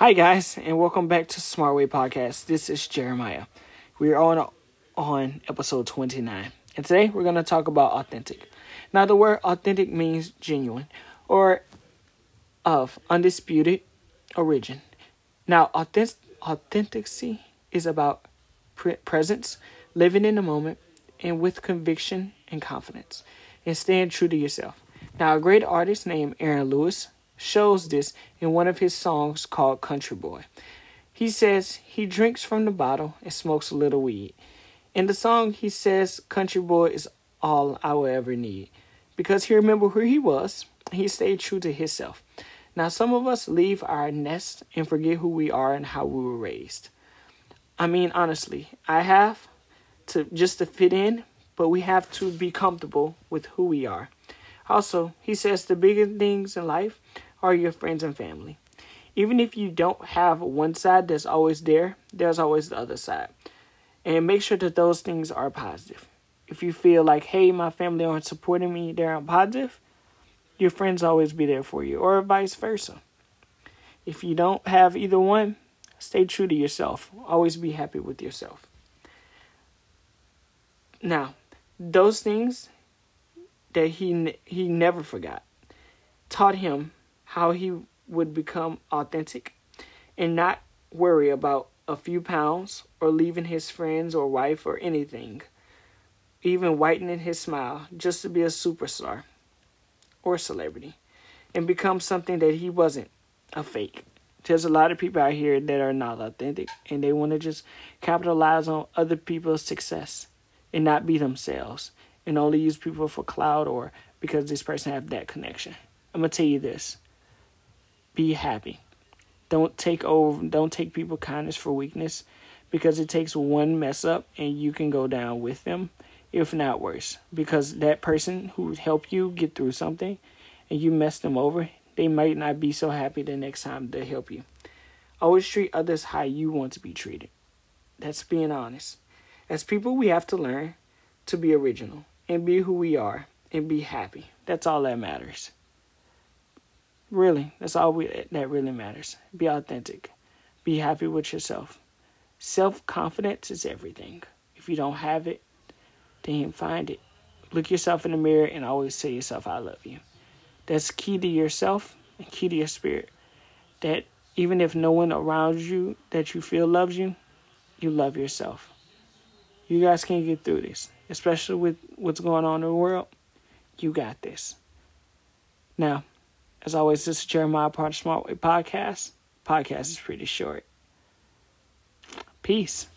Hi guys, and welcome back to Smart Way Podcast. This is Jeremiah. We are on on episode 29. And today we're going to talk about authentic. Now the word authentic means genuine or of undisputed origin. Now authentic authenticity is about pre- presence, living in the moment, and with conviction and confidence, and staying true to yourself. Now a great artist named Aaron Lewis shows this in one of his songs called Country Boy. He says he drinks from the bottle and smokes a little weed. In the song, he says Country Boy is all I will ever need because he remembered who he was. He stayed true to himself. Now, some of us leave our nest and forget who we are and how we were raised. I mean, honestly, I have to just to fit in, but we have to be comfortable with who we are. Also, he says the biggest things in life are your friends and family. Even if you don't have one side that's always there, there's always the other side. And make sure that those things are positive. If you feel like, hey, my family aren't supporting me, they're not positive, your friends always be there for you, or vice versa. If you don't have either one, stay true to yourself. Always be happy with yourself. Now, those things that he he never forgot taught him how he would become authentic and not worry about a few pounds or leaving his friends or wife or anything, even whitening his smile just to be a superstar or celebrity and become something that he wasn't a fake. There's a lot of people out here that are not authentic and they want to just capitalize on other people's success and not be themselves and only use people for clout or because this person have that connection. I'm gonna tell you this be happy. Don't take over don't take people kindness for weakness because it takes one mess up and you can go down with them, if not worse. Because that person who helped you get through something and you messed them over, they might not be so happy the next time they help you. Always treat others how you want to be treated. That's being honest. As people, we have to learn to be original and be who we are and be happy. That's all that matters. Really, that's all we, that really matters. Be authentic. Be happy with yourself. Self confidence is everything. If you don't have it, then find it. Look yourself in the mirror and always tell yourself, I love you. That's key to yourself and key to your spirit. That even if no one around you that you feel loves you, you love yourself. You guys can get through this, especially with what's going on in the world. You got this. Now, as always, this is Jeremiah part of Smart Way Podcast. Podcast is pretty short. Peace.